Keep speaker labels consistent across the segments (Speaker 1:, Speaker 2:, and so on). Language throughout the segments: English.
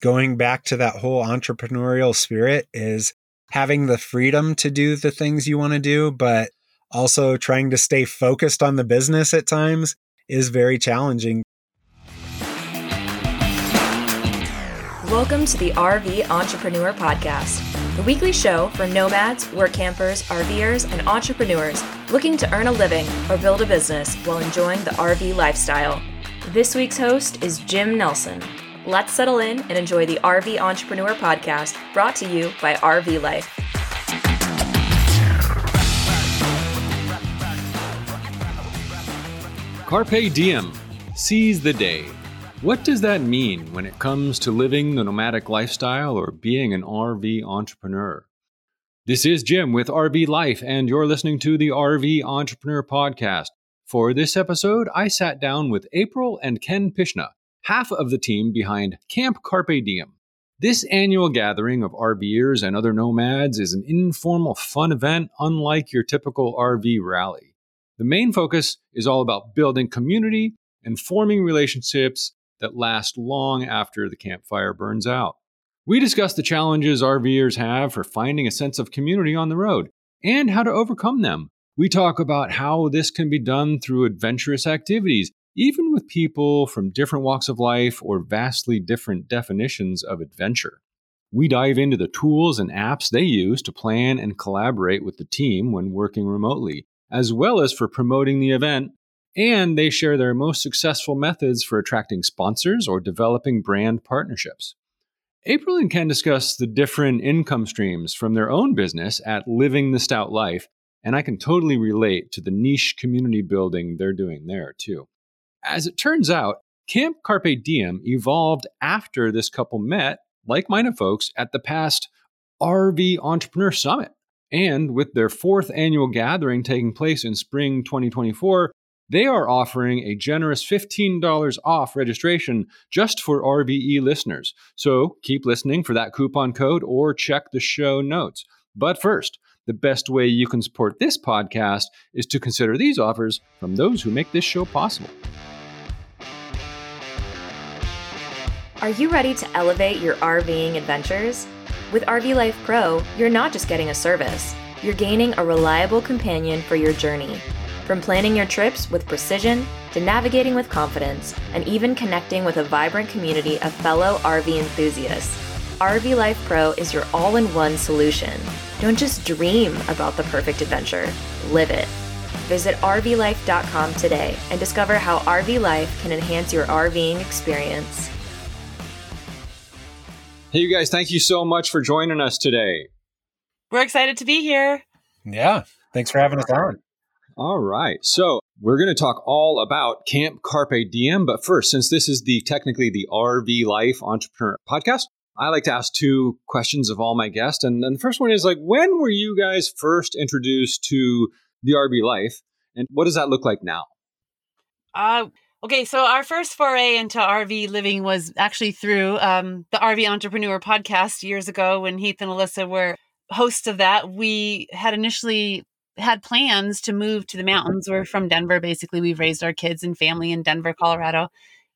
Speaker 1: going back to that whole entrepreneurial spirit is having the freedom to do the things you want to do, but also trying to stay focused on the business at times is very challenging.
Speaker 2: Welcome to the RV Entrepreneur Podcast, the weekly show for nomads, work campers, RVers, and entrepreneurs looking to earn a living or build a business while enjoying the RV lifestyle. This week's host is Jim Nelson. Let's settle in and enjoy the RV Entrepreneur Podcast brought to you by RV Life.
Speaker 3: Carpe diem, seize the day. What does that mean when it comes to living the nomadic lifestyle or being an RV entrepreneur? This is Jim with RV Life, and you're listening to the RV Entrepreneur Podcast. For this episode, I sat down with April and Ken Pishna, half of the team behind Camp Carpe Diem. This annual gathering of RVers and other nomads is an informal, fun event unlike your typical RV rally. The main focus is all about building community and forming relationships that last long after the campfire burns out. We discuss the challenges RVers have for finding a sense of community on the road and how to overcome them. We talk about how this can be done through adventurous activities even with people from different walks of life or vastly different definitions of adventure. We dive into the tools and apps they use to plan and collaborate with the team when working remotely, as well as for promoting the event, and they share their most successful methods for attracting sponsors or developing brand partnerships. April and Ken discuss the different income streams from their own business at Living the Stout Life, and I can totally relate to the niche community building they're doing there too. As it turns out, Camp Carpe Diem evolved after this couple met like minded folks at the past RV Entrepreneur Summit. And with their fourth annual gathering taking place in spring 2024, they are offering a generous $15 off registration just for RVE listeners. So keep listening for that coupon code or check the show notes. But first, the best way you can support this podcast is to consider these offers from those who make this show possible.
Speaker 2: Are you ready to elevate your RVing adventures? With RV Life Pro, you're not just getting a service, you're gaining a reliable companion for your journey. From planning your trips with precision to navigating with confidence and even connecting with a vibrant community of fellow RV enthusiasts, RV Life Pro is your all in one solution. Don't just dream about the perfect adventure, live it. Visit RVLife.com today and discover how RV Life can enhance your RVing experience.
Speaker 3: Hey, you guys, thank you so much for joining us today.
Speaker 4: We're excited to be here.
Speaker 1: Yeah. Thanks for having us on.
Speaker 3: All right. So, we're going to talk all about Camp Carpe Diem. But first, since this is the technically the RV Life Entrepreneur podcast, I like to ask two questions of all my guests. And, and the first one is like, when were you guys first introduced to the RV Life? And what does that look like now?
Speaker 4: Uh, Okay, so our first foray into RV living was actually through um, the RV Entrepreneur podcast years ago when Heath and Alyssa were hosts of that. We had initially had plans to move to the mountains. We're from Denver, basically. We've raised our kids and family in Denver, Colorado.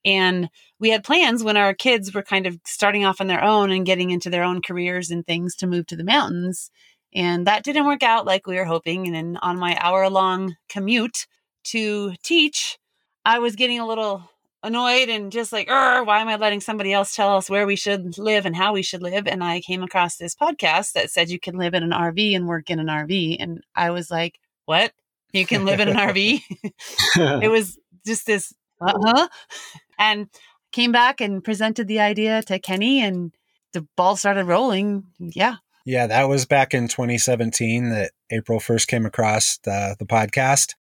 Speaker 4: And we had plans when our kids were kind of starting off on their own and getting into their own careers and things to move to the mountains. And that didn't work out like we were hoping. And then on my hour long commute to teach, I was getting a little annoyed and just like, why am I letting somebody else tell us where we should live and how we should live? And I came across this podcast that said you can live in an RV and work in an RV. And I was like, what? You can live in an RV? it was just this, uh huh. And came back and presented the idea to Kenny and the ball started rolling. Yeah.
Speaker 1: Yeah, that was back in 2017 that April first came across the, the podcast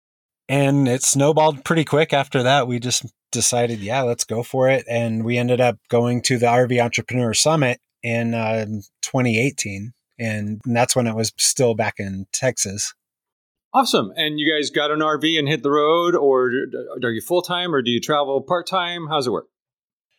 Speaker 1: and it snowballed pretty quick after that. We just decided, yeah, let's go for it. And we ended up going to the RV Entrepreneur Summit in uh, 2018. And that's when it was still back in Texas.
Speaker 3: Awesome. And you guys got an RV and hit the road, or are you full time or do you travel part time? How's it work?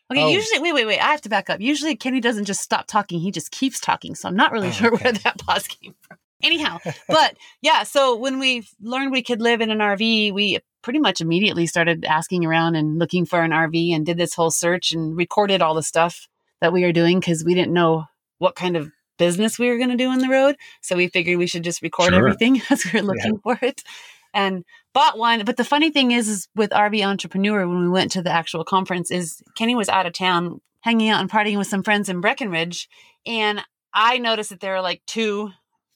Speaker 4: Okay, oh. usually, wait, wait, wait. I have to back up. Usually, Kenny doesn't just stop talking, he just keeps talking. So I'm not really oh, sure okay. where that pause came from. Anyhow, but yeah, so when we learned we could live in an RV, we pretty much immediately started asking around and looking for an RV and did this whole search and recorded all the stuff that we were doing because we didn't know what kind of business we were going to do on the road. So we figured we should just record
Speaker 3: Sure.
Speaker 4: everything as we were looking for it. And bought one. But the funny thing is, is with RV Entrepreneur, when we went to the actual conference, is Kenny was out of town hanging out and partying with some friends in Breckenridge. And I noticed that there were like two,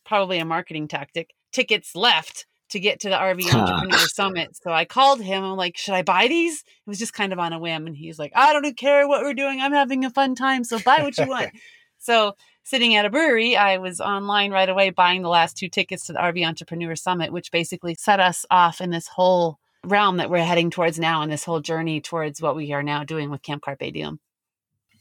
Speaker 4: probably a marketing tactic, tickets left to get to the RV Entrepreneur Summit. So I called him. I'm like, should I buy these? It was just kind of on a whim. And he's like, I don't care what we're doing. I'm having a fun time. So buy what you want. so sitting at a brewery, I was online right away buying the last two tickets to the RV Entrepreneur Summit, which basically set us off in this whole realm that we're heading towards now and this whole journey towards what we are now doing with Camp Carpe Diem.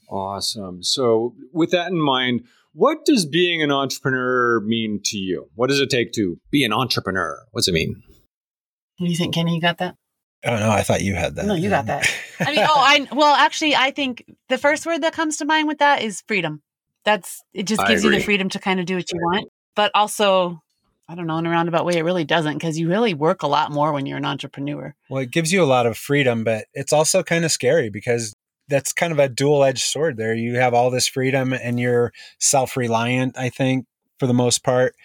Speaker 3: Awesome. So, with that in mind, what does being an entrepreneur mean to you? What does it take to be an entrepreneur? What's it mean?
Speaker 4: What do you think, Kenny? You got that?
Speaker 1: Oh no, I thought you had that.
Speaker 4: No, you got that. I mean, oh, I well, actually, I think the first word that comes to mind with that is freedom. That's it. Just gives you the freedom to kind of do what you want, but also, I don't know, in a roundabout way, it really doesn't because you really work a lot more when you're an entrepreneur.
Speaker 1: Well, it gives you a lot of freedom, but it's also kind of scary because that's kind of a dual edged sword there. You have all this freedom and you're self reliant, I think, for the most part.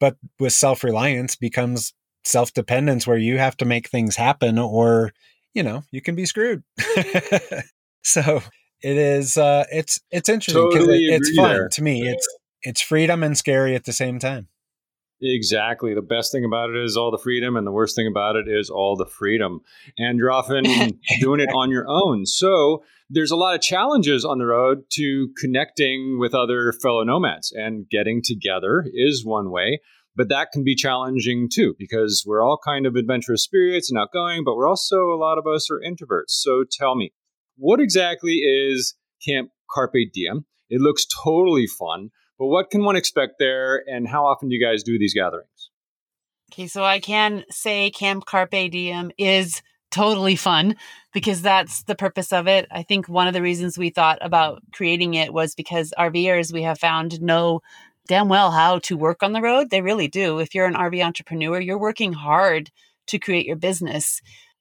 Speaker 1: But with self reliance becomes self dependence where you have to make things happen or, you know, you can be screwed. so it is uh it's it's interesting because
Speaker 3: Totally
Speaker 1: it, it's fun
Speaker 3: there.
Speaker 1: to me. It's it's freedom and scary at the same time.
Speaker 3: Exactly. The best thing about it is all the freedom, and the worst thing about it is all the freedom. And you're often doing it on your own. So there's a lot of challenges on the road to connecting with other fellow nomads, and getting together is one way. But that can be challenging too, because we're all kind of adventurous spirits and outgoing, but we're also, a lot of us are introverts. So tell me, what exactly is Camp Carpe Diem? It looks totally fun. But what can one expect there, and how often do you guys do these gatherings?
Speaker 4: Okay, so I can say Camp Carpe Diem is totally fun because that's the purpose of it. I think one of the reasons we thought about creating it was because RVers we have found know damn well how to work on the road. They really do. If you're an RV entrepreneur, you're working hard to create your business,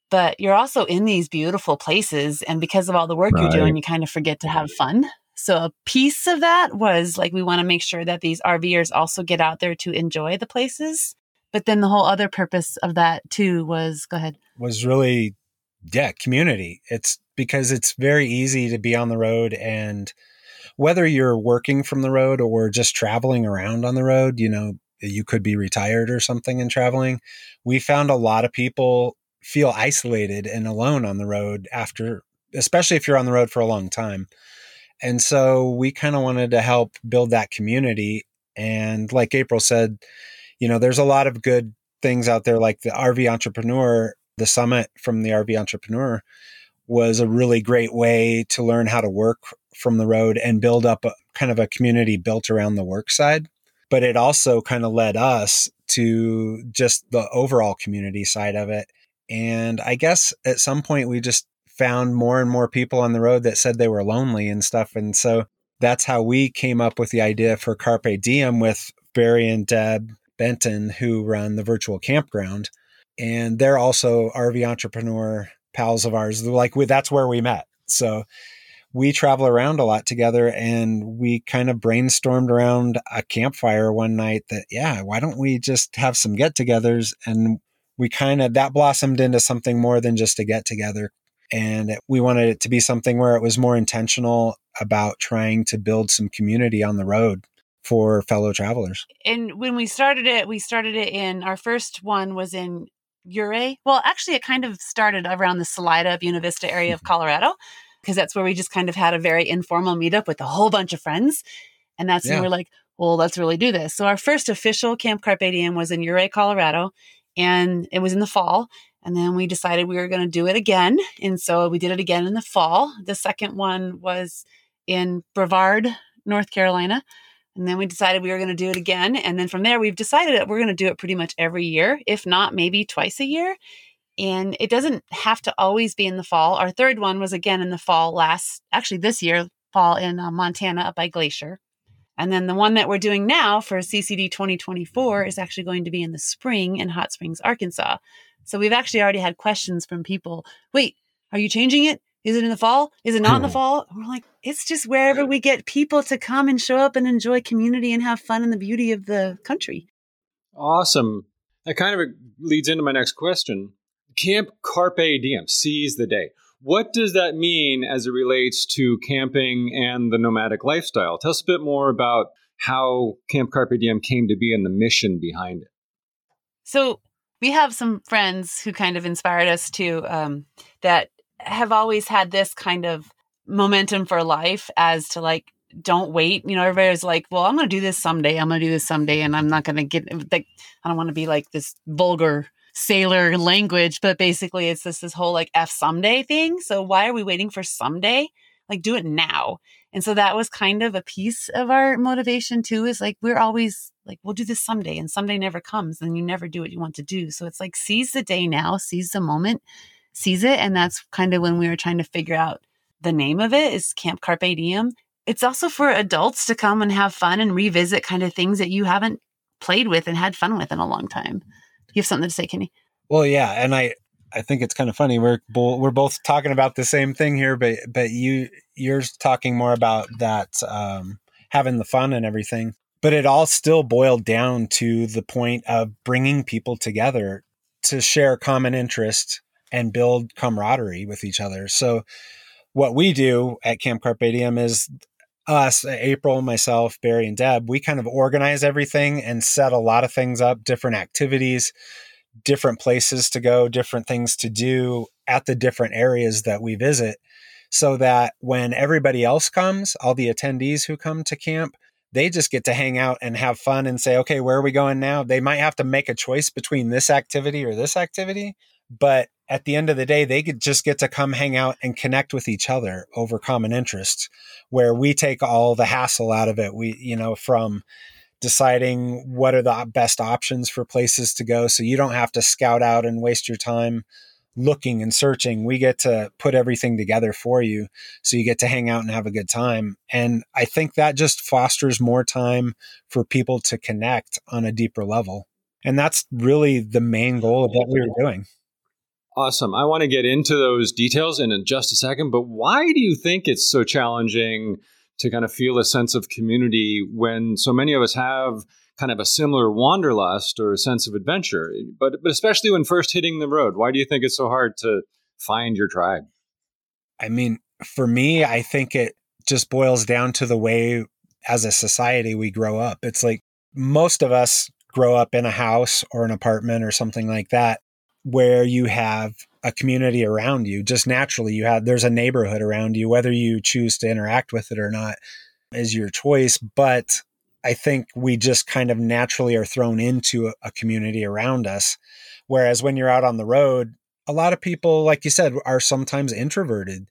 Speaker 4: but you're also in these beautiful places. And because of all the work you're
Speaker 3: Right.
Speaker 4: doing, you kind of forget to have fun. So a piece of that was like we want to make sure that these RVers also get out there to enjoy the places. But then the whole other purpose of that too was go ahead.
Speaker 1: was really yeah community. It's because it's very easy to be on the road and whether you're working from the road or just traveling around on the road you know you could be retired or something and traveling. We found a lot of people feel isolated and alone on the road after especially if you're on the road for a long time. And so we kind of wanted to help build that community. And like april said you know there's a lot of good things out there like the rv entrepreneur the summit from the RV Entrepreneur was a really great way to learn how to work from the road and build up a kind of a community built around the work side. But it also kind of led us to just the overall community side of it. And I guess at some point we just found more and more people on the road that said they were lonely and stuff. And so that's how we came up with the idea for Carpe Diem with Barry and Deb Benton, who run the virtual campground and they're also RV entrepreneur pals of ours. Like we, that's where we met. So we travel around a lot together, and we kind of brainstormed around a campfire one night that yeah, why don't we just have some get-togethers? And we kind of that blossomed into something more than just a get-together. And we wanted it to be something where it was more intentional about trying to build some community on the road for fellow travelers.
Speaker 4: And when we started it, we started it in our first one was in Ouray. Well, actually, it kind of started around the Salida, Buena Vista area of mm-hmm. Colorado, because that's where we just kind of had a very informal meetup with a whole bunch of friends. And that's when
Speaker 1: Yeah.
Speaker 4: we're like, well, let's really do this. So our first official Camp Carpe Diem was in Ouray, Colorado, and it was in the fall. And then we decided we were going to do it again. And so we did it again in the fall. The second one was in Brevard, North Carolina. And then we decided we were going to do it again. And then from there, we've decided that we're going to do it pretty much every year, if not maybe twice a year. And it doesn't have to always be in the fall. Our third one was again in the fall last, actually this year, fall in uh, Montana up by Glacier. And then the one that we're doing now for CCD 2024 is actually going to be in the spring in Hot Springs, Arkansas. So we've actually already had questions from people. Wait, are you changing it? Is it in the fall? Is it not in the fall? And we're like, it's just wherever we get people to come and show up and enjoy community and have fun and the beauty of the country.
Speaker 3: Awesome. That kind of leads into my next question. Camp Carpe Diem, seize the day. What does that mean as it relates to camping and the nomadic lifestyle? Tell us a bit more about how Camp Carpe Diem came to be and the mission behind it.
Speaker 4: So, we have some friends who kind of inspired us to um, that have always had this kind of momentum for life as to like don't wait you know everybody's like well i'm gonna do this someday i'm gonna do this someday and i'm not gonna get like i don't want to be like this vulgar sailor language but basically it's this this whole like f someday thing so why are we waiting for someday? Like do it now. And so that was kind of a piece of our motivation too is like we're always like we'll do this someday and someday never comes and you never do what you want to do. So it's like seize the day now seize the moment seize it. And that's kind of when we were trying to figure out the name of it is Camp Carpe Diem. It's also for adults to come and have fun and revisit kind of things that you haven't played with and had fun with in a long time. You have something to say, Kenny?
Speaker 1: Well, yeah, and I I think it's kind of funny. We're bo- we're both talking about the same thing here, but but you you're talking more about that um, having the fun and everything. But it all still boiled down to the point of bringing people together to share common interest and build camaraderie with each other. So what we do at Camp Carpe Diem is us, April, myself, Barry, and Deb, we kind of organize everything and set a lot of things up, different activities, different places to go, different things to do at the different areas that we visit. So that when everybody else comes, all the attendees who come to camp, they just get to hang out and have fun and say, okay, where are we going now? They might have to make a choice between this activity or this activity, but at the end of the day, they could just get to come hang out and connect with each other over common interests, where we take all the hassle out of it. We, you know, from deciding what are the best options for places to go. So you don't have to scout out and waste your time looking and searching. We get to put everything together for you. So you get to hang out and have a good time. And I think that just fosters more time for people to connect on a deeper level. And that's really the main goal of what we were doing.
Speaker 3: Awesome. I want to get into those details in just a second, but why do you think it's so challenging to kind of feel a sense of community when so many of us have kind of a similar wanderlust or a sense of adventure, but, but especially when first hitting the road? Why do you think it's so hard to find your tribe?
Speaker 1: I mean, for me, I think it just boils down to the way as a society we grow up. It's like most of us grow up in a house or an apartment or something like that where you have a community around you just naturally you have there's a neighborhood around you whether you choose to interact with it or not is your choice but i think we just kind of naturally are thrown into a, community around us. Whereas when you're out on the road a lot of people like you said are sometimes introverted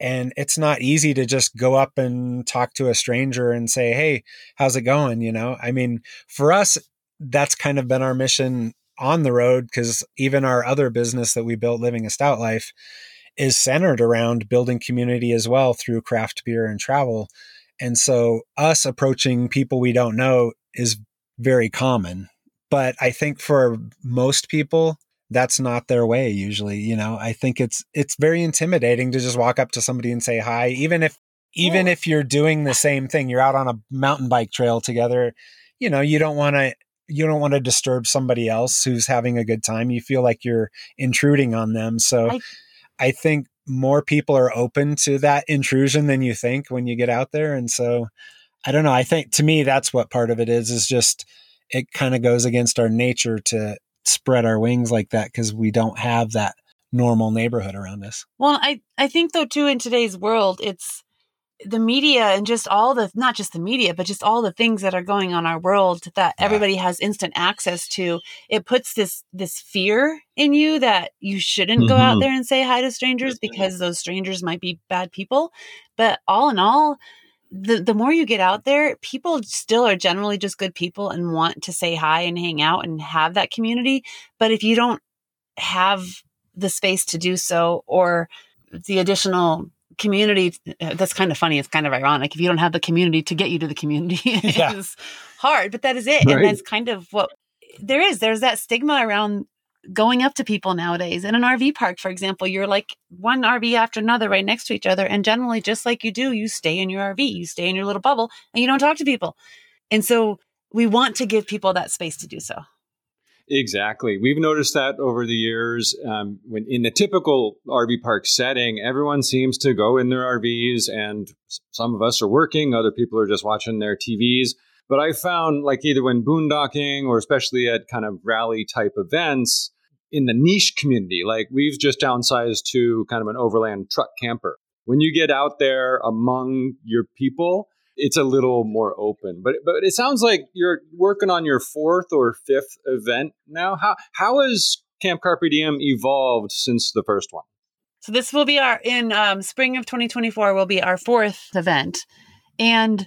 Speaker 1: and it's not easy to just go up and talk to a stranger and say hey how's it going? you know? I mean for us that's kind of been our mission on the road because even our other business that we built, Living a Stout Life, is centered around building community as well through craft beer and travel. And so, us approaching people we don't know is very common. But I think for most people, that's not their way usually you know i think it's it's very intimidating to just walk up to somebody and say hi even if even if you're doing the same thing you're out on a mountain bike trail together you know you don't want to you don't want to disturb somebody else who's having a good time. You feel like you're intruding on them. So I, I think more people are open to that intrusion than you think when you get out there. And so I don't know. I think to me, that's what part of it is, is just it kind of goes against our nature to spread our wings like that because we don't have that normal neighborhood around us.
Speaker 4: Well, I, I think though too in today's world, it's the media and just all the not just the media but just all the things that are going on our world that yeah. everybody has instant access to it puts this this fear in you that you shouldn't mm-hmm. go out mm-hmm. there and say hi to strangers because those strangers might be bad people but all in all the the more you get out there people still are generally just good people and want to say hi and hang out and have that community but if you don't have the space to do so or the additional community uh, that's kind of funny it's kind of ironic if you don't have the community to get you to the community it's yeah. hard but that is it right. and that's kind of what there is there's that stigma around going up to people nowadays. In an RV park, for example, you're like one RV after another right next to each other. And generally, just like you do, you stay in your RV, you stay in your little bubble, and you don't talk to people. And so we want to give people that space to do so.
Speaker 3: Exactly. We've noticed that over the years. Um, when in the typical RV park setting, everyone seems to go in their RVs, and some of us are working, other people are just watching their TVs. But I found, like, either when boondocking or especially at kind of rally type events in the niche community, like we've just downsized to kind of an overland truck camper. When you get out there among your people, it's a little more open. But but it sounds like you're working on your fourth or fifth event now. How how has Camp Carpe Diem evolved since the first one?
Speaker 4: So this will be our in um, spring of 2024 will be our fourth event, and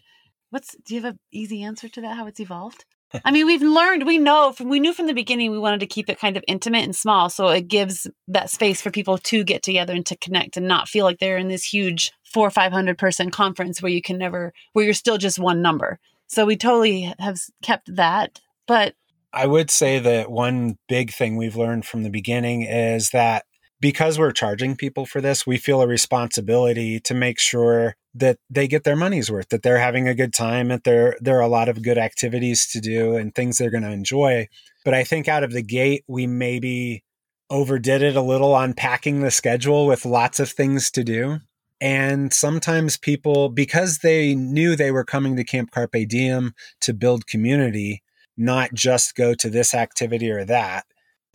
Speaker 4: what's do you have an easy answer to that? How it's evolved? I mean, we've learned, we know from, we knew from the beginning we wanted to keep it kind of intimate and small. So it gives that space for people to get together and to connect and not feel like they're in this huge four or 500 person conference where you can never, where you're still just one number. So we totally have kept that. But
Speaker 1: I would say that one big thing we've learned from the beginning is that because we're charging people for this, we feel a responsibility to make sure that they get their money's worth, that they're having a good time, that there there are a lot of good activities to do and things they're going to enjoy. But I think out of the gate, we maybe overdid it a little on packing the schedule with lots of things to do. And sometimes people, because they knew they were coming to Camp Carpe Diem to build community, not just go to this activity or that,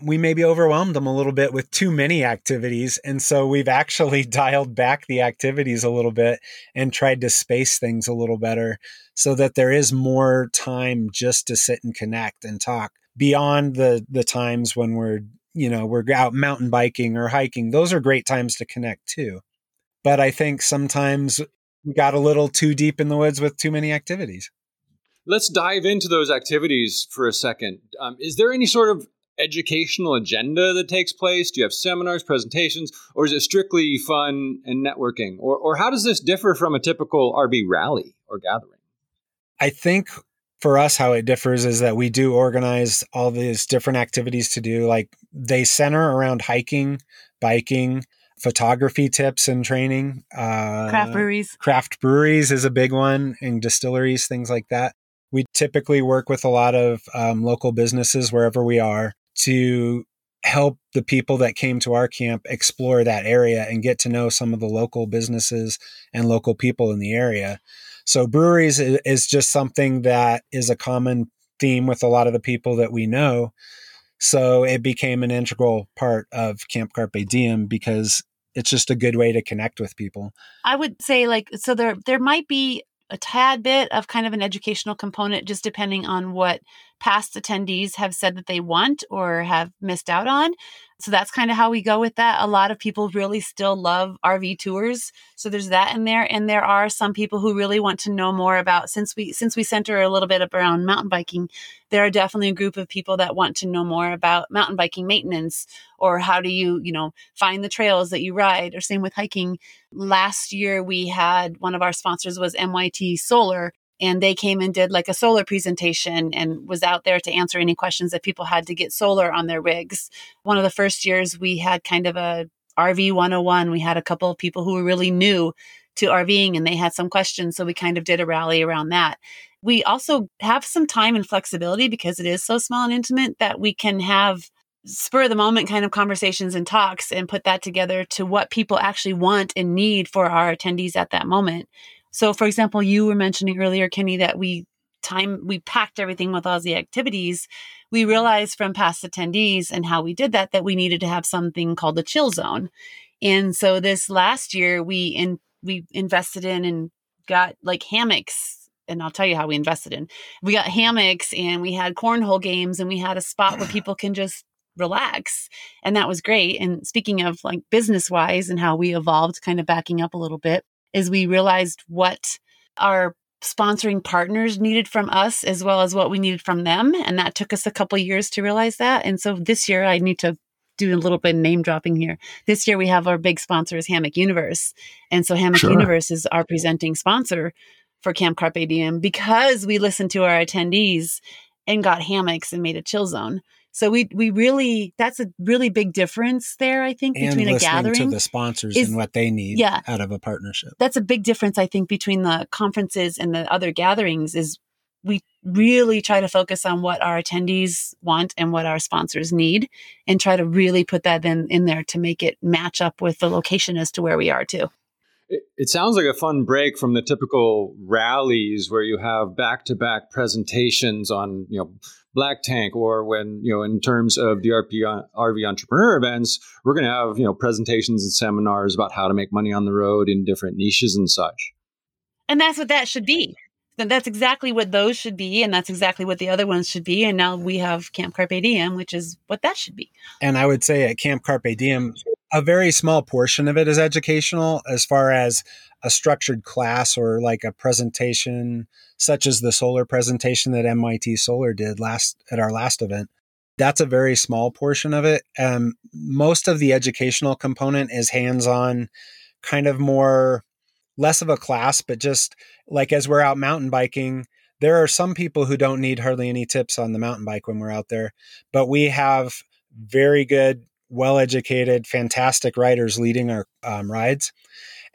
Speaker 1: we maybe overwhelmed them a little bit with too many activities. And so we've actually dialed back the activities a little bit and tried to space things a little better so that there is more time just to sit and connect and talk beyond the, the times when we're, you know, we're out mountain biking or hiking. Those are great times to connect too. But I think sometimes we got a little too deep in the woods with too many activities.
Speaker 3: Let's dive into those activities for a second. Um, is there any sort of educational agenda that takes place? Do you have seminars, presentations, or is it strictly fun and networking? Or, or how does this differ from a typical RV rally or gathering?
Speaker 1: I think for us, how it differs is that we do organize all these different activities to do. Like they center around hiking, biking, photography tips and training.
Speaker 4: Uh, craft breweries.
Speaker 1: Craft breweries is a big one, and distilleries, things like that. We typically work with a lot of um, local businesses wherever we are to help the people that came to our camp explore that area and get to know some of the local businesses and local people in the area. So breweries is just something that is a common theme with a lot of the people that we know. So it became an integral part of Camp Carpe Diem because it's just a good way to connect with people.
Speaker 4: I would say like so there there might be a tad bit of kind of an educational component, just depending on what past attendees have said that they want or have missed out on. So that's kind of how we go with that. A lot of people really still love RV tours. So there's that in there. And there are some people who really want to know more about since we since we center a little bit around mountain biking, there are definitely a group of people that want to know more about mountain biking maintenance or how do you, you know, find the trails that you ride or same with hiking. Last year we had one of our sponsors was MYT Solar and they came and did like a solar presentation and was out there to answer any questions that people had to get solar on their rigs. One of the first years we had kind of a RV 101. We had a couple of people who were really new to RVing and they had some questions. So we kind of did a rally around that. We also have some time and flexibility because it is so small and intimate that we can have spur of the moment kind of conversations and talks and put that together to what people actually want and need for our attendees at that moment. So, for example, you were mentioning earlier, Kenny, that we time we packed everything with all the activities. We realized from past attendees and how we did that that we needed to have something called a chill zone. And so this last year, we in we invested in and got like hammocks and I'll tell you how we invested in. We got hammocks and we had cornhole games and we had a spot where people can just relax. And that was great. And speaking of like business wise and how we evolved, kind of backing up a little bit, is we realized what our sponsoring partners needed from us as well as what we needed from them. And that took us a couple years to realize that. And so this year i need to do a little bit of name dropping here. This year we have our big sponsor is hammock universe. And so hammock sure. universe is our presenting sponsor for camp carpe diem because we listened to our attendees and got hammocks and made a chill zone So we we really that's a really big difference there. I think
Speaker 1: and
Speaker 4: between a gathering
Speaker 1: to the sponsors
Speaker 4: is-
Speaker 1: and what they need
Speaker 4: Yeah.
Speaker 1: out of a partnership.
Speaker 4: that's a big difference i think between the conferences and the other gatherings is we really try to focus on what our attendees want and what our sponsors need and try to really put that in, in there to make it match up with the location as to where we are too
Speaker 3: It, it sounds like a fun break from the typical rallies where you have back-to-back presentations on, you know, Black Tank, or when you know, in terms of the RP, RV entrepreneur events, we're going to have you know presentations and seminars about how to make money on the road in different niches and such.
Speaker 4: and that's what that should be Then that's exactly what those should be and that's exactly what the other ones should be and now we have camp carpe diem which is what that should be
Speaker 1: And I would say at Camp Carpe Diem, a very small portion of it is educational as far as a structured class or like a presentation, such as the solar presentation that MIT Solar did last at our last event. That's a very small portion of it. Um, most of the educational component is hands on, kind of more, less of a class, but just like as we're out mountain biking, there are some people who don't need hardly any tips on the mountain bike when we're out there, but we have very good, well educated, fantastic riders leading our um, rides.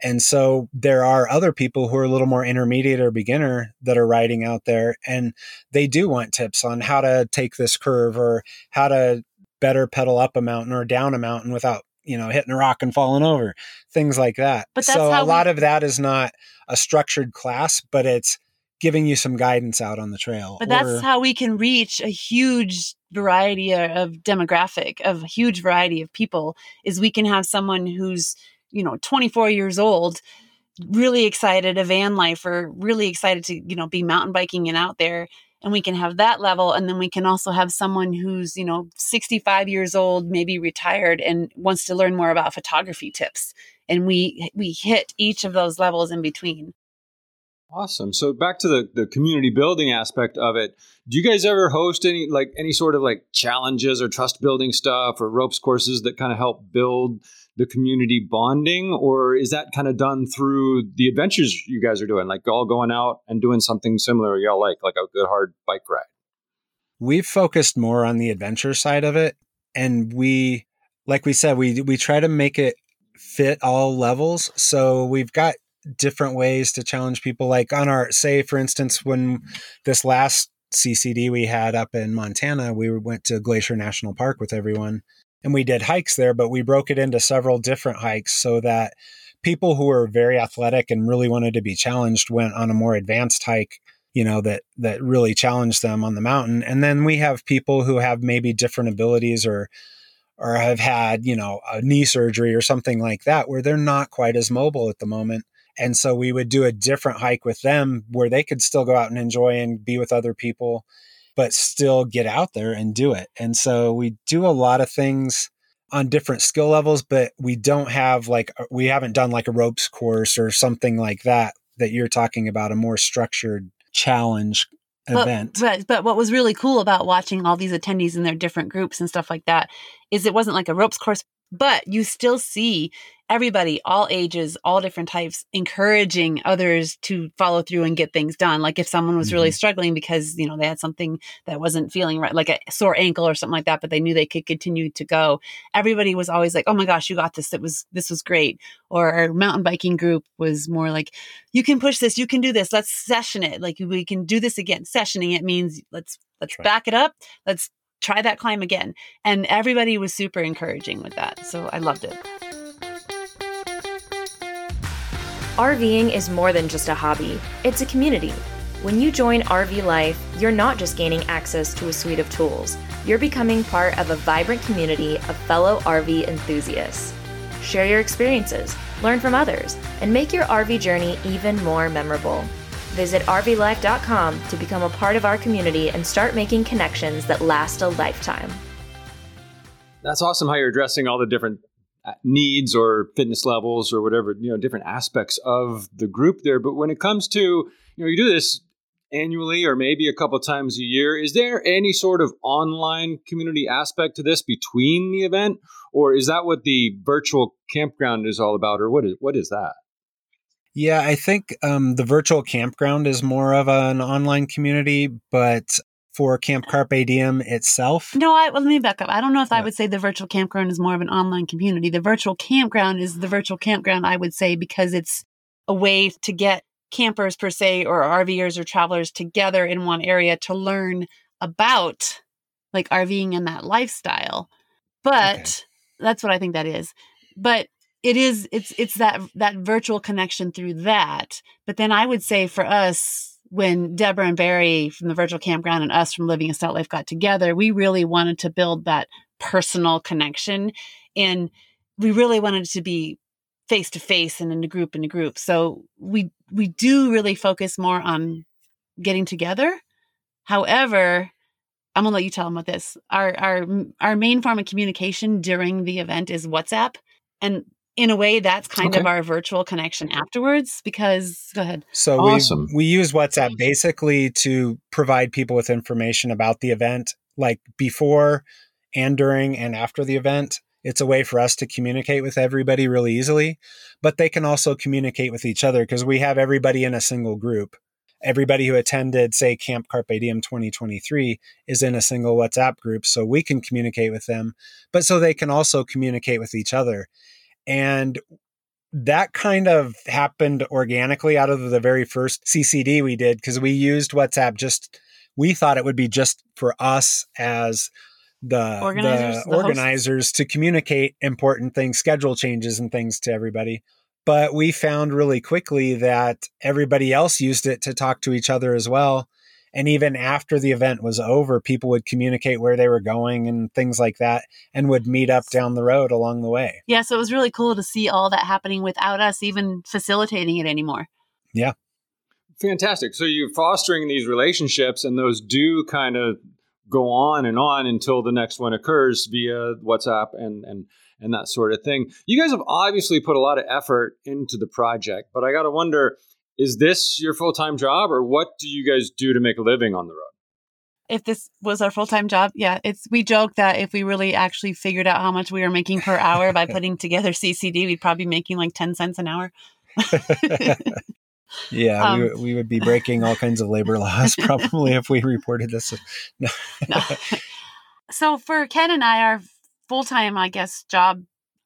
Speaker 1: And so there are other people who are a little more intermediate or beginner that are riding out there, and they do want tips on how to take this curve or how to better pedal up a mountain or down a mountain without you know hitting a rock and falling over things like that
Speaker 4: But
Speaker 1: so a
Speaker 4: we-
Speaker 1: lot of that is not a structured class but it's giving you some guidance out on the trail
Speaker 4: But
Speaker 1: or-
Speaker 4: that's how we can reach a huge variety of demographic, of huge variety of people, is we can have someone who's, you know, 24 years old, really excited, a van lifer, really excited to, you know, be mountain biking and out there. And we can have that level. And then we can also have someone who's, you know, 65 years old, maybe retired and wants to learn more about photography tips. And we we hit each of those levels in between.
Speaker 3: Awesome. So back to the, the community building aspect of it. Do you guys ever host any like any sort of like challenges or trust building stuff or ropes courses that kind of help build the community bonding? Or is that kind of done through the adventures you guys are doing? Like all going out and doing something similar y'all like, like a good hard bike ride?
Speaker 1: we've focused more on the adventure side of it and we like we said we we try to make it fit all levels so we've got different ways to challenge people. Like on our say for instance when this last CCD we had up in Montana we went to Glacier National Park with everyone and we did hikes there but we broke it into several different hikes so that people who were very athletic and really wanted to be challenged went on a more advanced hike you know that that really challenge them on the mountain. And then we have people who have maybe different abilities or or have had you know a knee surgery or something like that where they're not quite as mobile at the moment and so we would do a different hike with them where they could still go out and enjoy and be with other people but still get out there and do it and so we do a lot of things on different skill levels but we don't have like we haven't done like a ropes course or something like that that you're talking about a more structured challenge
Speaker 4: But-
Speaker 1: event.
Speaker 4: But, but what was really cool about watching all these attendees in their different groups and stuff like that is it wasn't like a ropes course, but you still see everybody, all ages, all different types, encouraging others to follow through and get things done. Like if someone was really mm-hmm. struggling because, you know, they had something that wasn't feeling right, like a sore ankle or something like that, but they knew they could continue to go. Everybody was always like, Oh my gosh, you got this. It was, this was great. Or our mountain biking group was more like, you can push this, you can do this. Let's session it. Like we can do this again. Sessioning it means let's, let's
Speaker 1: Right.
Speaker 4: back it up. Let's try that climb again. And everybody was super encouraging with that. So I loved it.
Speaker 2: RVing is more than just a hobby, it's a community. When you join RV Life, you're not just gaining access to a suite of tools, you're becoming part of a vibrant community of fellow RV enthusiasts. Share your experiences, learn from others, and make your RV journey even more memorable. Visit RVLife.com to become a part of our community and start making connections that last a lifetime.
Speaker 3: That's awesome how you're addressing all the different needs or fitness levels or whatever, you know, different aspects of the group there. But when it comes to, you know, you do this annually or maybe a couple times a year, is there any sort of online community aspect to this between the event? Or is that what the virtual campground is all about? Or what is, what is that?
Speaker 1: Yeah, I think um, the virtual campground is more of an online community, but for Camp Carpe Diem itself?
Speaker 4: No, I, well, let me back up. I don't know if I would say the virtual campground is more of an online community. The virtual campground is the virtual campground, I would say, because it's a way to get campers per se or RVers or travelers together in one area to learn about like RVing and that lifestyle. But okay. that's what I think that is. But it is it's it's that that virtual connection through that. But then I would say for us when Deborah and Barry from the virtual campground and us from Living a Stout Life got together, we really wanted to build that personal connection. And we really wanted to be face to face and in a group in a group. So we we do really focus more on getting together. However, I'm gonna let you tell them about this. Our our our main form of communication during the event is WhatsApp, and in a way that's kind okay. of our virtual connection afterwards because go ahead.
Speaker 1: So awesome. we, we use whatsapp basically to provide people with information about the event like before and during and after the event. It's a way for us to communicate with everybody really easily but they can also communicate with each other because we have everybody in a single group. Everybody who attended say camp carpe diem 2023 is in a single whatsapp group so we can communicate with them but so they can also communicate with each other and that kind of happened organically out of the very first CCD we did because we used WhatsApp just, we thought it would be just for us as the organizers, the, the organizers to communicate important things, schedule changes and things to everybody. But we found really quickly that everybody else used it to talk to each other as well. And even after the event was over, people would communicate where they were going and things like that and would meet up down the road along the way.
Speaker 4: Yeah. So it was really cool to see all that happening without us even facilitating it anymore.
Speaker 1: Yeah.
Speaker 3: Fantastic. So you're fostering these relationships, and those do kind of go on and on until the next one occurs via WhatsApp and and and that sort of thing. You guys have obviously put a lot of effort into the project, but I got to wonder is this your full time job, or what do you guys do to make a living on the road?
Speaker 4: If this was our full time job, yeah, it's we joke that if we really actually figured out how much we were making per hour by putting together CCD, we'd probably be making like ten cents an hour.
Speaker 1: yeah, um, we, we would be breaking all kinds of labor laws probably if we reported this. No.
Speaker 4: no. So for Ken and I, our full time, I guess, job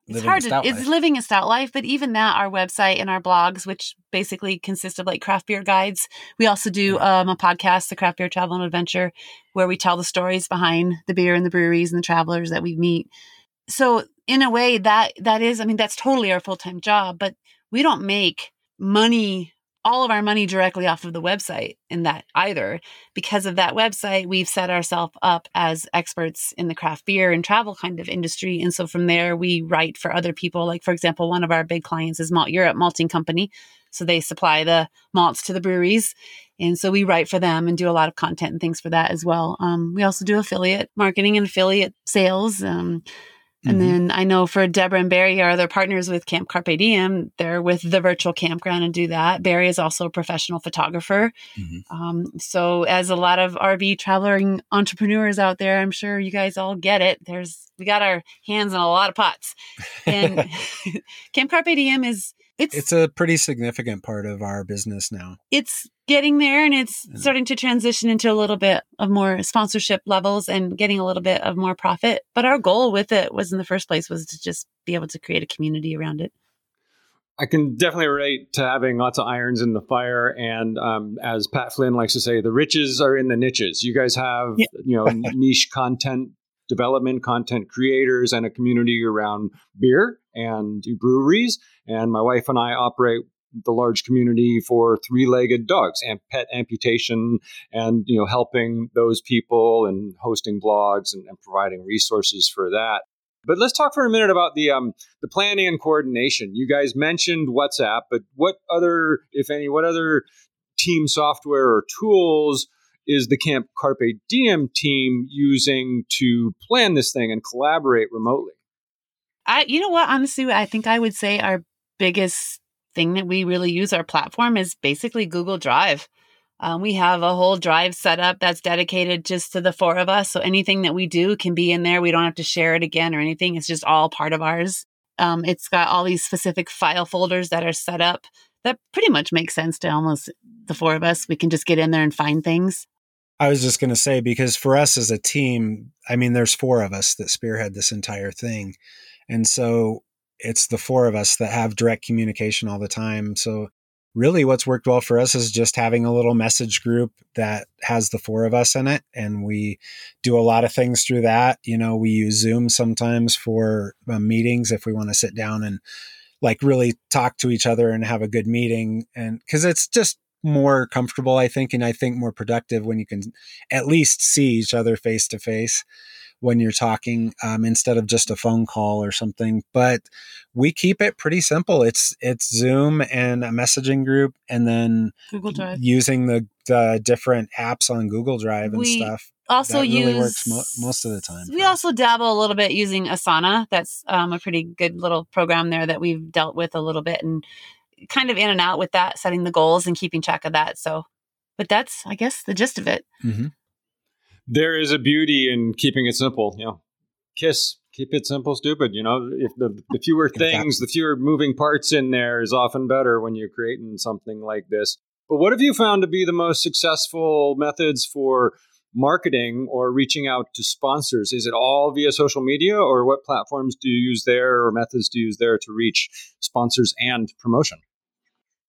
Speaker 4: it's hard to it's life. living a stout life but even that our website and our blogs which basically consist of like craft beer guides. We also do um, a podcast the craft beer travel and adventure where we tell the stories behind the beer and the breweries and the travelers that we meet. So in a way that that is i mean that's totally our full-time job but we don't make money all of our money directly off of the website in that either. Because of that website, we've set ourselves up as experts in the craft beer and travel kind of industry. And so from there, we write for other people. Like, for example, one of our big clients is Malteurop Malting Company. So they supply the malts to the breweries. And so we write for them and do a lot of content and things for that as well. Um, we also do affiliate marketing and affiliate sales. Um, and mm-hmm. then I know for Deborah and Barry are their partners with Camp Carpe Diem. They're with the virtual campground and do that. Barry is also a professional photographer. Mm-hmm. Um, so, as a lot of RV traveling entrepreneurs out there, I'm sure you guys all get it. There's we got our hands in a lot of pots, and Camp Carpe Diem is
Speaker 1: it's it's a pretty significant part of our business now.
Speaker 4: It's getting there and it's yeah. starting to transition into a little bit of more sponsorship levels and getting a little bit of more profit. But our goal with it was in the first place was to just be able to create a community around it.
Speaker 3: I can definitely relate to having lots of irons in the fire, and um, as Pat Flynn likes to say, the riches are in the niches. You guys have, yeah. you know, niche content development, content creators, and a community around beer and breweries. And my wife and I operate the large community for three-legged dogs and pet amputation and you know helping those people and hosting blogs and, and providing resources for that but let's talk for a minute about the um, the planning and coordination. You guys mentioned WhatsApp, but what other, if any, what other team software or tools is the Camp Carpe Diem team using to plan this thing and collaborate remotely?
Speaker 4: I, you know what, honestly, I think I would say our biggest thing that we really use our platform is basically Google Drive. Um, we have a whole drive set up that's dedicated just to the four of us. So anything that we do can be in there. We don't have to share it again or anything. It's just all part of ours. Um, it's got all these specific file folders that are set up that pretty much make sense to almost the four of us. We can just get in there and find things.
Speaker 1: I was just going to say because for us as a team, I mean, there's four of us that spearhead this entire thing, and so it's the four of us that have direct communication all the time. So really what's worked well for us is just having a little message group that has the four of us in it and we do a lot of things through that you know we use zoom sometimes for uh, meetings if we want to sit down and like really talk to each other and have a good meeting and because it's just more comfortable i think and i think more productive when you can at least see each other face to face when you're talking um, instead of just a phone call or something. But we keep it pretty simple. It's it's Zoom and a messaging group, and then
Speaker 4: Google Drive
Speaker 1: using the, the different apps on Google Drive and
Speaker 4: We
Speaker 1: stuff.
Speaker 4: also
Speaker 1: that really works mo- most of the time.
Speaker 4: We also dabble a little bit using Asana. That's um, a pretty good little program there that we've dealt with a little bit and kind of in and out with that, setting the goals and keeping track of that. So, but that's I guess the gist of it.
Speaker 1: Mhm.
Speaker 3: There is a beauty in keeping it simple. You know, kiss, keep it simple, stupid. You know, if the, the fewer things, the fewer moving parts in there is often better when you're creating something like this. But what have you found to be the most successful methods for marketing or reaching out to sponsors? Is it all via social media, or what platforms do you use there, or methods do you use there to reach sponsors and promotion?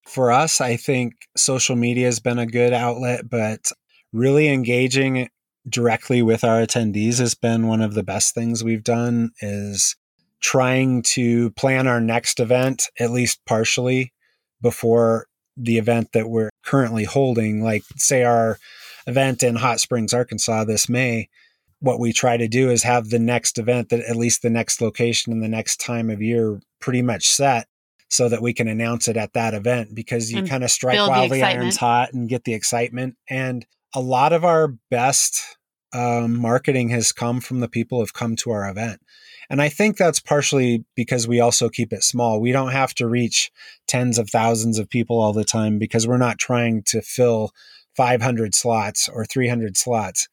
Speaker 1: For us, I think social media has been a good outlet, but really engaging directly with our attendees has been one of the best things we've done is trying to plan our next event at least partially before the event that we're currently holding. Like say our event in Hot Springs Arkansas this May what we try to do is have the next event that at least the next location and the next time of year pretty much set so that we can announce it at that event because you kind of strike
Speaker 4: the
Speaker 1: while the iron's hot and get the excitement. And a lot of our best um, marketing has come from the people who've come to our event. And I think that's partially because we also keep it small. We don't have to reach tens of thousands of people all the time because we're not trying to fill 500 slots or 300 slots.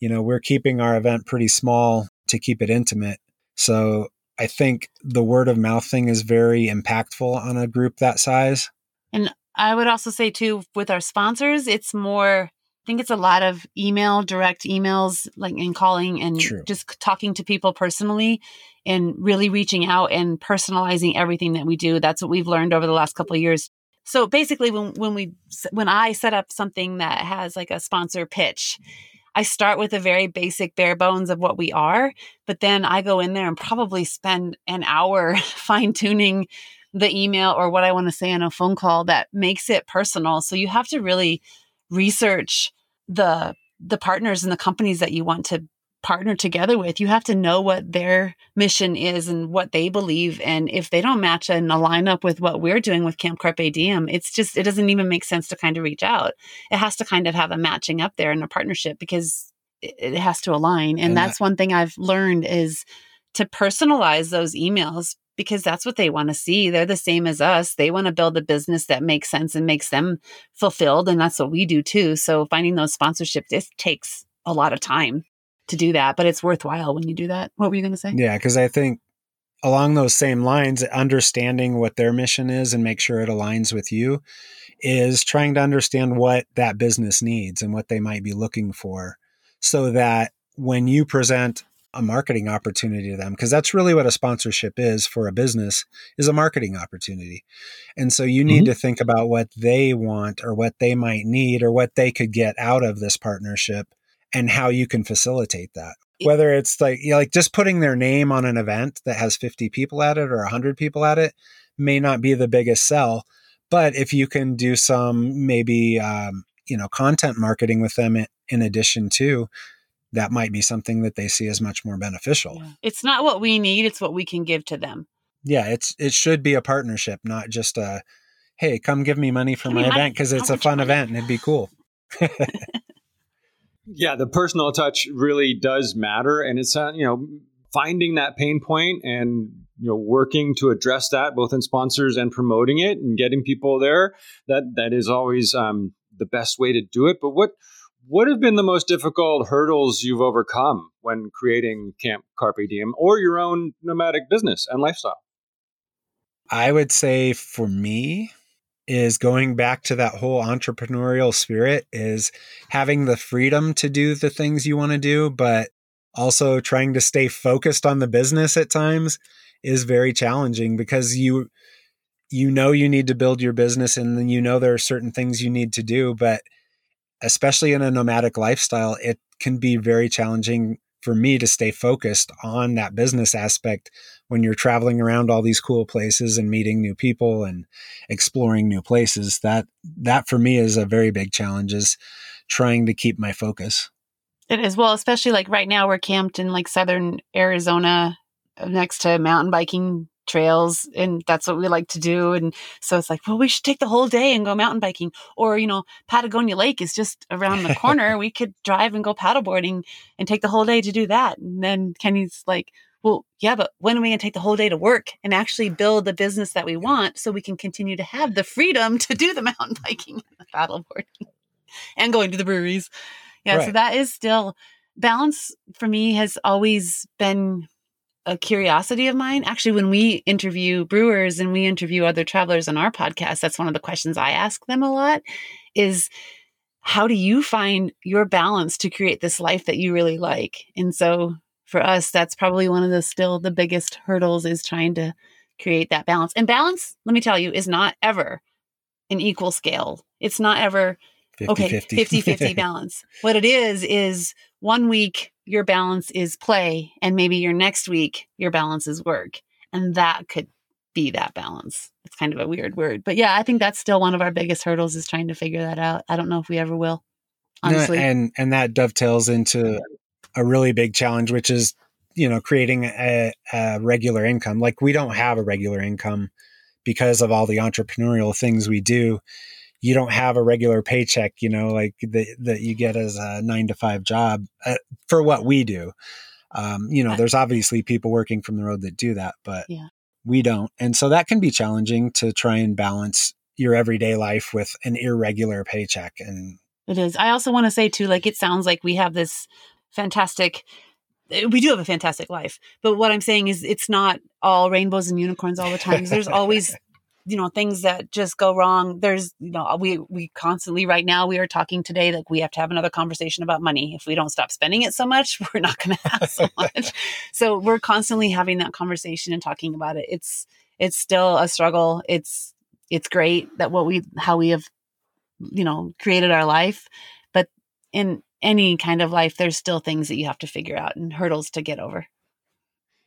Speaker 1: You know, we're keeping our event pretty small to keep it intimate. So I think the word of mouth thing is very impactful on a group that size.
Speaker 4: And I would also say too with our sponsors, it's more. I think it's a lot of email, direct emails, like and calling and
Speaker 1: True.
Speaker 4: just talking to people personally, and really reaching out and personalizing everything that we do. That's what we've learned over the last couple of years. So basically, when when we when I set up something that has like a sponsor pitch, I start with a very basic bare bones of what we are, but then I go in there and probably spend an hour fine tuning the email or what I want to say on a phone call that makes it personal. So you have to really research the the partners and the companies that you want to partner together with. You have to know what their mission is and what they believe. And if they don't match and align up with what we're doing with Camp Carpe Diem, it's just it doesn't even make sense to kind of reach out. It has to kind of have a matching up there in a partnership because it, it has to align. And,
Speaker 1: And
Speaker 4: that's one thing I've learned is to personalize those emails because that's what they want to see. They're the same as us. They want to build a business that makes sense and makes them fulfilled. And that's what we do too. So finding those sponsorships, it takes a lot of time to do that, but it's worthwhile when you do that. What were you going to say?
Speaker 1: Yeah, because I think along those same lines, understanding what their mission is and make sure it aligns with you is trying to understand what that business needs and what they might be looking for so that when you present a marketing opportunity to them because that's really what a sponsorship is for a business is a marketing opportunity and so you need
Speaker 3: Mhm.
Speaker 1: to think about what they want or what they might need or what they could get out of this partnership and how you can facilitate that whether it's like you know, like just putting their name on an event that has 50 people at it or 100 people at it may not be the biggest sell but if you can do some maybe um, you know content marketing with them in addition to that might be something that they see as much more beneficial
Speaker 4: Yeah. It's not what we need, it's what we can give to them.
Speaker 1: yeah it's it should be a partnership not just a hey come give me money for
Speaker 4: Give
Speaker 1: my
Speaker 4: me money.
Speaker 1: event because it's a fun
Speaker 4: money?
Speaker 1: event and it'd be cool
Speaker 3: Yeah, the personal touch really does matter, and it's uh, you know finding that pain point and you know working to address that both in sponsors and promoting it and getting people there. That that is always um, the best way to do it. But what what have been the most difficult hurdles you've overcome when creating Camp Carpe Diem or your own nomadic business and lifestyle?
Speaker 1: I would say for me, is going back to that whole entrepreneurial spirit is having the freedom to do the things you want to do, but also trying to stay focused on the business at times is very challenging because you you know you need to build your business and then you know there are certain things you need to do but especially in a nomadic lifestyle it can be very challenging for me to stay focused on that business aspect when you're traveling around all these cool places and meeting new people and exploring new places. That that for me is a very big challenge is trying to keep my focus.
Speaker 4: It is. Well especially like right now we're camped in like southern arizona uh, next to mountain biking trails and that's what we like to do and so it's like well we should take the whole day and go mountain biking or you know patagonia lake is just around the corner we could drive and go paddleboarding and take the whole day to do that and then kenny's like well yeah but when are we going to take the whole day to work and actually build the business that we want so we can continue to have the freedom to do the mountain biking and the paddleboarding and going to the breweries yeah right. so that is still balance for me has always been a curiosity of mine. Actually, when we interview brewers and we interview other travelers on our podcast, that's one of the questions I ask them a lot is how do you find your balance to create this life that you really like? And so for us, that's probably one of the still the biggest hurdles is trying to create that balance. And balance, let me tell you, is not ever an equal scale. It's not ever 50, okay 50 50 50 balance. What it is is one week your balance is play and maybe your next week your balance is work and that could be that balance. It's kind of a weird word but yeah i think that's still one of our biggest hurdles is trying to figure that out. I don't know if we ever will honestly.
Speaker 1: and and that dovetails into a really big challenge which is you know creating a, a regular income. Like we don't have a regular income because of all the entrepreneurial things we do you don't have a regular paycheck, you know, like that that you get as a nine to five job uh, for what we do. Um, you know, there's obviously people working from the road that do that, but yeah. we don't, and so that can be challenging to try and balance your everyday life with an irregular paycheck. And
Speaker 4: it is. I also want to say too, like it sounds like we have this fantastic eh, we do have a fantastic life but what i'm saying is it's not all rainbows and unicorns all the time there's always you know things that just go wrong there's you know we we constantly right now we are talking today like we have to have another conversation about money. If we don't stop spending it so much we're not going to have so much. So we're constantly having that conversation and talking about it. It's it's still a struggle. It's it's great that what we how we have you know created our life but in any kind of life there's still things that you have to figure out and hurdles to get over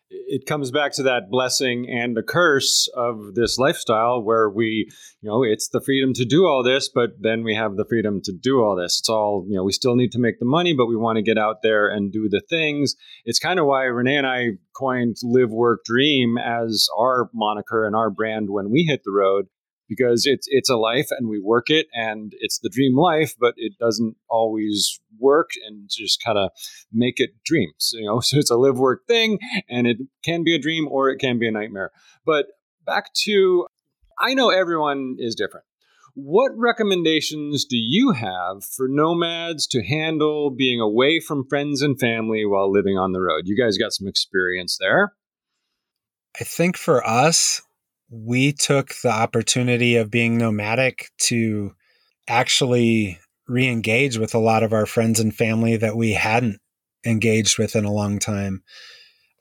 Speaker 3: it comes back to that blessing and the curse of this lifestyle where we, you know, it's the freedom to do all this, but then we have the freedom to do all this. It's all, you know, we still need to make the money, but we want to get out there and do the things. It's kind of why Renee and I coined Live, Work, Dream as our moniker and our brand when we hit the road because it's it's a life and we work it and it's the dream life but it doesn't always work and just kind of make it dreams you know? So it's a live work thing and it can be a dream or it can be a nightmare. But back to i know everyone is different. What recommendations do you have for nomads to handle being away from friends and family while living on the road? You guys got some experience there.
Speaker 1: I think for us we took the opportunity of being nomadic to actually re-engage with a lot of our friends and family that we hadn't engaged with in a long time.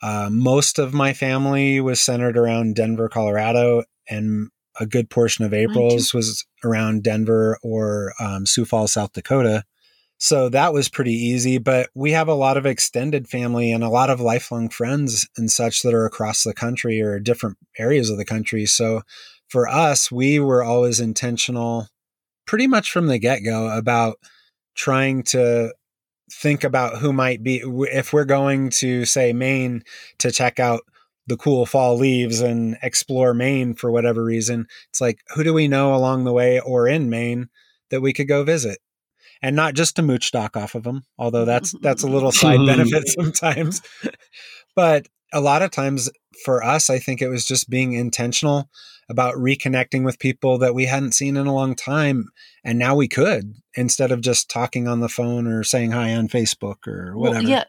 Speaker 1: Uh, most of my family was centered around Denver, Colorado, and a good portion of April's was around Denver or um, Sioux Falls, South Dakota. So that was pretty easy. But we have a lot of extended family and a lot of lifelong friends and such that are across the country or different areas of the country. So for us, we were always intentional pretty much from the get go about trying to think about who might be, if we're going to say Maine to check out the cool fall leaves and explore Maine for whatever reason, it's like, who do we know along the way or in Maine that we could go visit? And not just to mooch dock off of them, although that's mm-hmm. that's a little side mm-hmm. benefit sometimes. but a lot of times for us, I think it was just being intentional about reconnecting with people that we hadn't seen in a long time, and now we could instead of just talking on the phone or saying hi on Facebook or whatever. Well,
Speaker 4: yeah.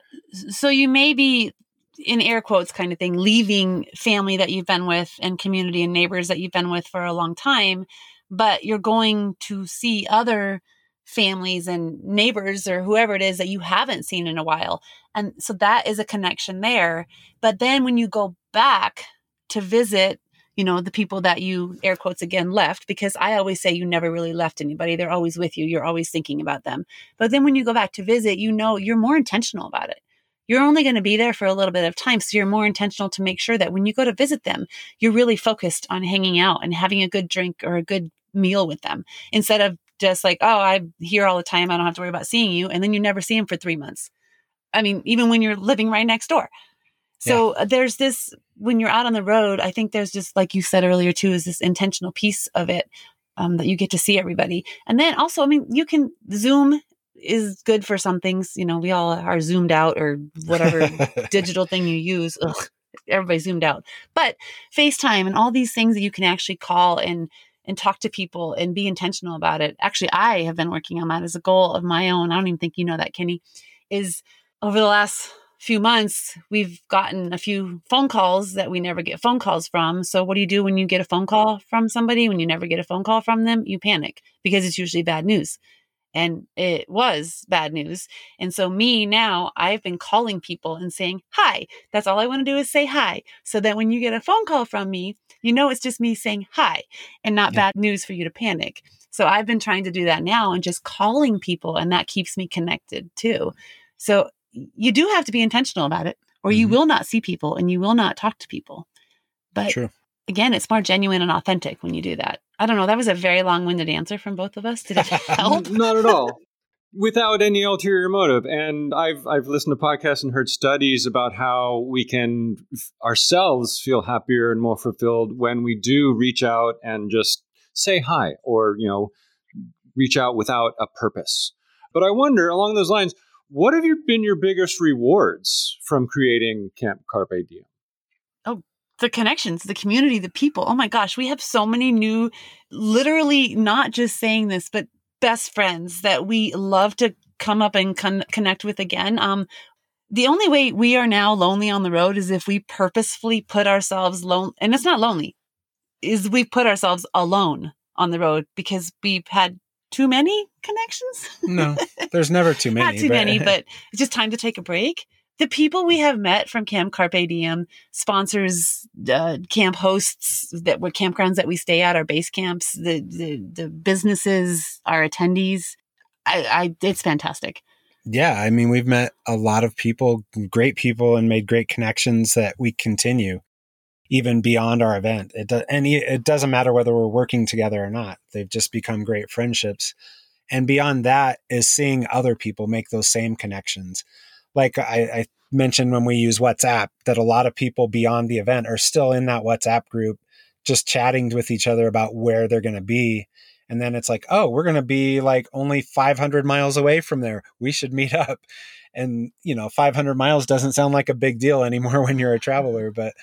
Speaker 4: So you may be in air quotes kind of thing leaving family that you've been with and community and neighbors that you've been with for a long time but you're going to see other families and neighbors or whoever it is that you haven't seen in a while. And so that is a connection there. But then when you go back to visit, you know, the people that you air quotes again left, because I always say you never really left anybody. They're always with you. You're always thinking about them. But then when you go back to visit, you know, you're more intentional about it. You're only going to be there for a little bit of time. So you're more intentional to make sure that when you go to visit them, you're really focused on hanging out and having a good drink or a good meal with them instead of just like, oh, I'm here all the time. I don't have to worry about seeing you. And then you never see them for three months. I mean, even when you're living right next door. So yeah. Uh, there's this, when you're out on the road, I think there's just, like you said earlier too, is this intentional piece of it um, that you get to see everybody. And then also, I mean, you can Zoom is good for some things. You know, we all are zoomed out or whatever digital thing you use. Ugh, everybody zoomed out. But FaceTime and all these things that you can actually call and and talk to people and be intentional about it. Actually, I have been working on that as a goal of my own. I don't even think you know that, Kenny, is over the last few months, we've gotten a few phone calls that we never get phone calls from. So, what do you do when you get a phone call from somebody? When you never get a phone call from them, you panic because it's usually bad news and it was bad news. And so, me now, I've been calling people and saying, Hi. That's all I want to do is say hi. So that when you get a phone call from me, you know it's just me saying hi and not yeah. bad news for you to panic. So, I've been trying to do that now and just calling people, and that keeps me connected too. So, you do have to be intentional about it, or mm-hmm. you will not see people and you will not talk to people. But True. Again, it's more genuine and authentic when you do that. I don't know. That was a very long winded answer from both of us. Did it help?
Speaker 3: Not at all. Without any ulterior motive. And I've I've listened to podcasts and heard studies about how we can ourselves feel happier and more fulfilled when we do reach out and just say hi or, you know, reach out without a purpose. But I wonder along those lines, what have you been your biggest rewards from creating Camp Carpe Diem?
Speaker 4: The connections, the community, the people. Oh my gosh, we have so many new, literally not just saying this, but best friends that we love to come up and con- connect with again. Um, the only way we are now lonely on the road is if we purposefully put ourselves lone, and it's not lonely, is we put ourselves alone on the road because we've had too many connections.
Speaker 1: no, there's never too many.
Speaker 4: not too but... many, but it's just time to take a break the people we have met from Camp Carpe Diem, sponsors, uh, camp hosts that were campgrounds that we stay at, our base camps, the the, the businesses, our attendees, I, I it's fantastic.
Speaker 1: Yeah, I mean, we've met a lot of people, great people, and made great connections that we continue even beyond our event. It does, and it doesn't matter whether we're working together or not. They've just become great friendships. And beyond that is seeing other people make those same connections like I, I mentioned when we use WhatsApp, that a lot of people beyond the event are still in that WhatsApp group, just chatting with each other about where they're going to be. And then it's like, oh, we're going to be like only 500 miles away from there. We should meet up. And, you know, 500 miles doesn't sound like a big deal anymore when you're a traveler. But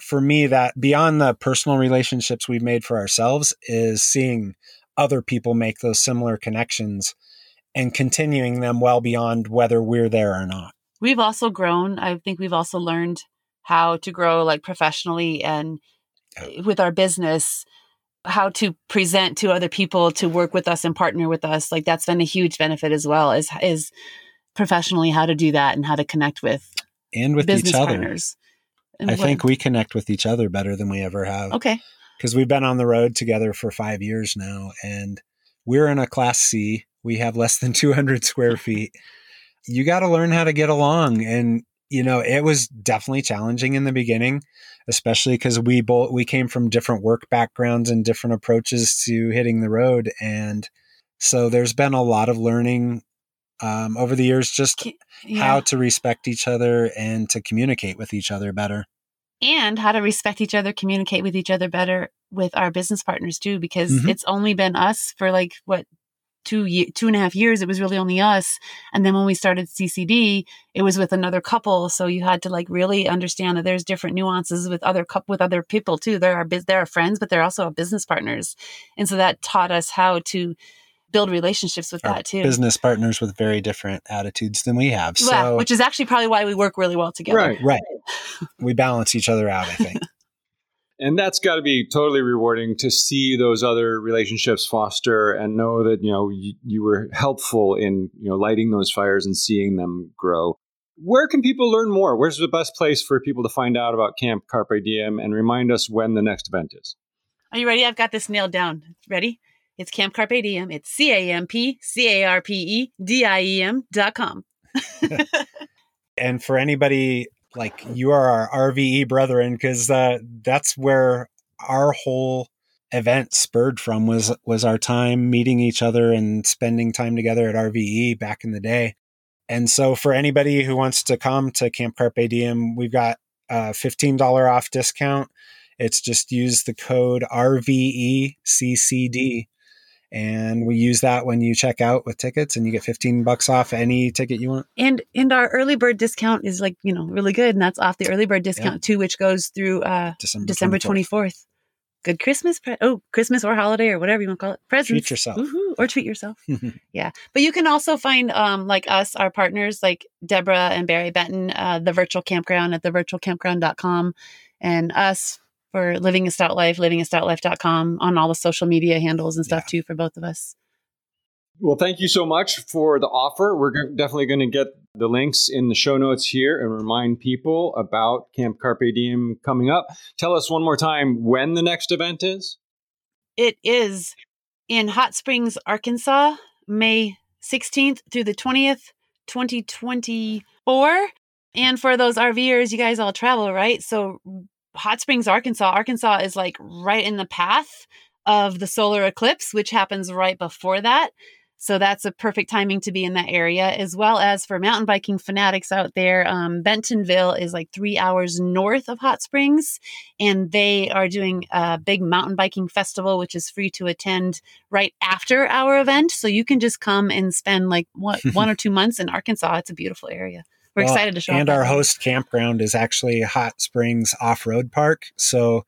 Speaker 1: for me, that beyond the personal relationships we've made for ourselves is seeing other people make those similar connections and continuing them well beyond whether we're there or not.
Speaker 4: We've also grown. I think we've also learned how to grow like professionally and with our business how to present to other people to work with us and partner with us like that's been a huge benefit as well is is professionally how to do that and how to connect with
Speaker 1: and with each other partners. i what, think we connect with each other better than we ever have
Speaker 4: okay
Speaker 1: because we've been on the road together for five years now and we're in a class c we have less than 200 square feet. You got to learn how to get along. And, you know, it was definitely challenging in the beginning, especially because we both, we came from different work backgrounds and different approaches to hitting the road. And so there's been a lot of learning um, over the years, just yeah. how to respect each other and to communicate with each other better
Speaker 4: and how to respect each other, communicate with each other better with our business partners too, because mm-hmm. it's only been us for like what two two and a half years it was really only us. And then when we started ccd it was with another couple. So you had to like really understand that there's different nuances with other couple with other people too. There are there are friends but they're also business partners. And so that taught us how to build relationships with Our that too.
Speaker 1: business partners with very different attitudes than we have. So
Speaker 4: yeah, which is actually probably why we work really well together.
Speaker 3: Right.
Speaker 1: Right. We balance each other out i think
Speaker 3: and that's got to be totally rewarding to see those other relationships foster and know that you know you, you, were helpful in you know lighting those fires and seeing them grow. Where can people learn more? Where's the best place for people to find out about camp carpe diem and remind us when the next event is?
Speaker 4: Are you ready? I've got this nailed down. Ready? It's camp carpe diem. It's c-a-m-p-c-a-r-p-e-d-i-e-m dot com.
Speaker 1: And for anybody like you are our RVE brethren because uh, that's where our whole event spurred from was was our time meeting each other and spending time together at RVE back in the day. And so for anybody who wants to come to Camp Carpe Diem, we've got a $15 off discount. It's just use the code RVECCD and we use that when you check out with tickets and you get 15 bucks off any ticket you want.
Speaker 4: And and our early bird discount is like you know really good and that's off the early bird discount yeah. too which goes through uh december, december 24th. 24th. good christmas pre- oh christmas or holiday or whatever you want to call it. Presents.
Speaker 1: Treat yourself.
Speaker 4: Woo-hoo, or treat yourself. Yeah. But you can also find um like us our partners like deborah and barry benton uh the virtual campground at thevirtualcampground.com and us for living a stout life, livingastoutlife.com on all the social media handles and stuff yeah. too for both of us.
Speaker 3: Well, thank you so much for the offer. We're definitely going to get the links in the show notes here and remind people about Camp Carpe Diem coming up. Tell us one more time when the next event is.
Speaker 4: It is in Hot Springs, Arkansas, May 16th through the 20th, 2024. And for those RVers, you guys all travel, right? So Hot Springs, Arkansas. Arkansas is like right in the path of the solar eclipse, which happens right before that. So that's a perfect timing to be in that area, as well as for mountain biking fanatics out there. Um, Bentonville is like three hours north of Hot Springs, and they are doing a big mountain biking festival, which is free to attend right after our event. So you can just come and spend like what, one or two months in Arkansas. It's a beautiful area we're well, excited to show
Speaker 1: and our host campground is actually hot springs off-road park so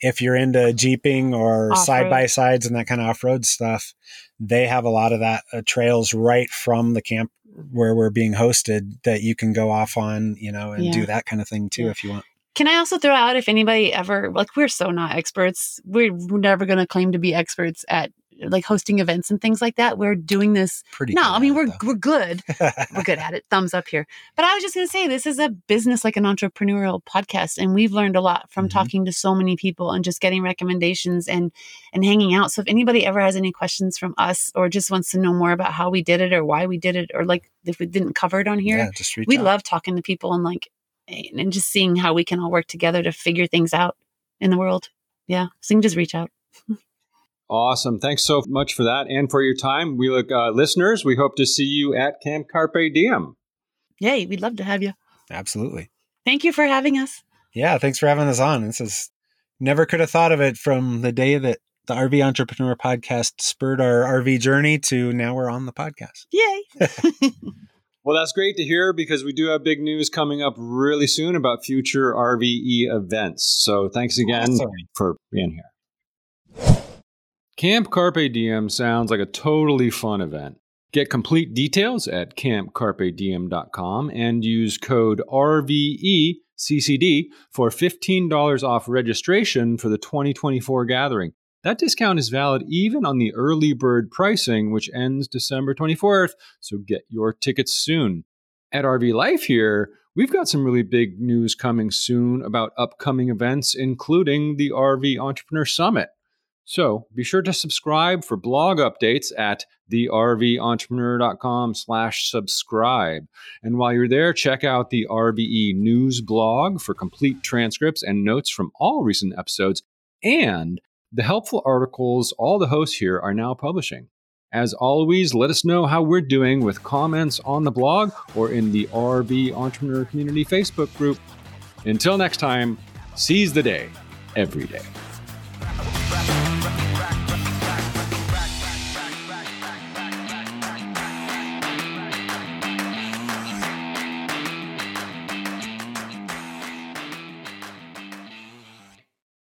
Speaker 1: if you're into jeeping or side by sides and that kind of off-road stuff they have a lot of that uh, trails right from the camp where we're being hosted that you can go off on you know and yeah. do that kind of thing too yeah. if you want
Speaker 4: can I also throw out if anybody ever like we're so not experts. We're never going to claim to be experts at like hosting events and things like that. We're doing this
Speaker 1: pretty.
Speaker 4: No, I mean we're we're good. we're good at it. Thumbs up here. But I was just gonna say this is a business like an entrepreneurial podcast, and we've learned a lot from mm-hmm. talking to so many people and just getting recommendations and and hanging out. So if anybody ever has any questions from us or just wants to know more about how we did it or why we did it or like if we didn't cover it on here,
Speaker 1: yeah, just
Speaker 4: we
Speaker 1: out.
Speaker 4: love talking to people and like and just seeing how we can all work together to figure things out in the world. Yeah, so you can just reach out.
Speaker 3: Awesome. Thanks so much for that and for your time. We look, uh, listeners, we hope to see you at Camp Carpe Diem.
Speaker 4: Yay, we'd love to have you.
Speaker 1: Absolutely.
Speaker 4: Thank you for having us.
Speaker 1: Yeah, thanks for having us on. This is never could have thought of it from the day that the RV Entrepreneur podcast spurred our RV journey to now we're on the podcast.
Speaker 4: Yay.
Speaker 3: well, that's great to hear because we do have big news coming up really soon about future RVE events. So thanks again awesome. for being here. Camp Carpe Diem sounds like a totally fun event. Get complete details at campcarpediem.com and use code RVECCD for $15 off registration for the 2024 gathering. That discount is valid even on the early bird pricing, which ends December 24th, so get your tickets soon. At RV Life here, we've got some really big news coming soon about upcoming events, including the RV Entrepreneur Summit. So be sure to subscribe for blog updates at therventrepreneur.com slash subscribe. And while you're there, check out the RVE news blog for complete transcripts and notes from all recent episodes and the helpful articles all the hosts here are now publishing. As always, let us know how we're doing with comments on the blog or in the RV Entrepreneur Community Facebook group. Until next time, seize the day every day.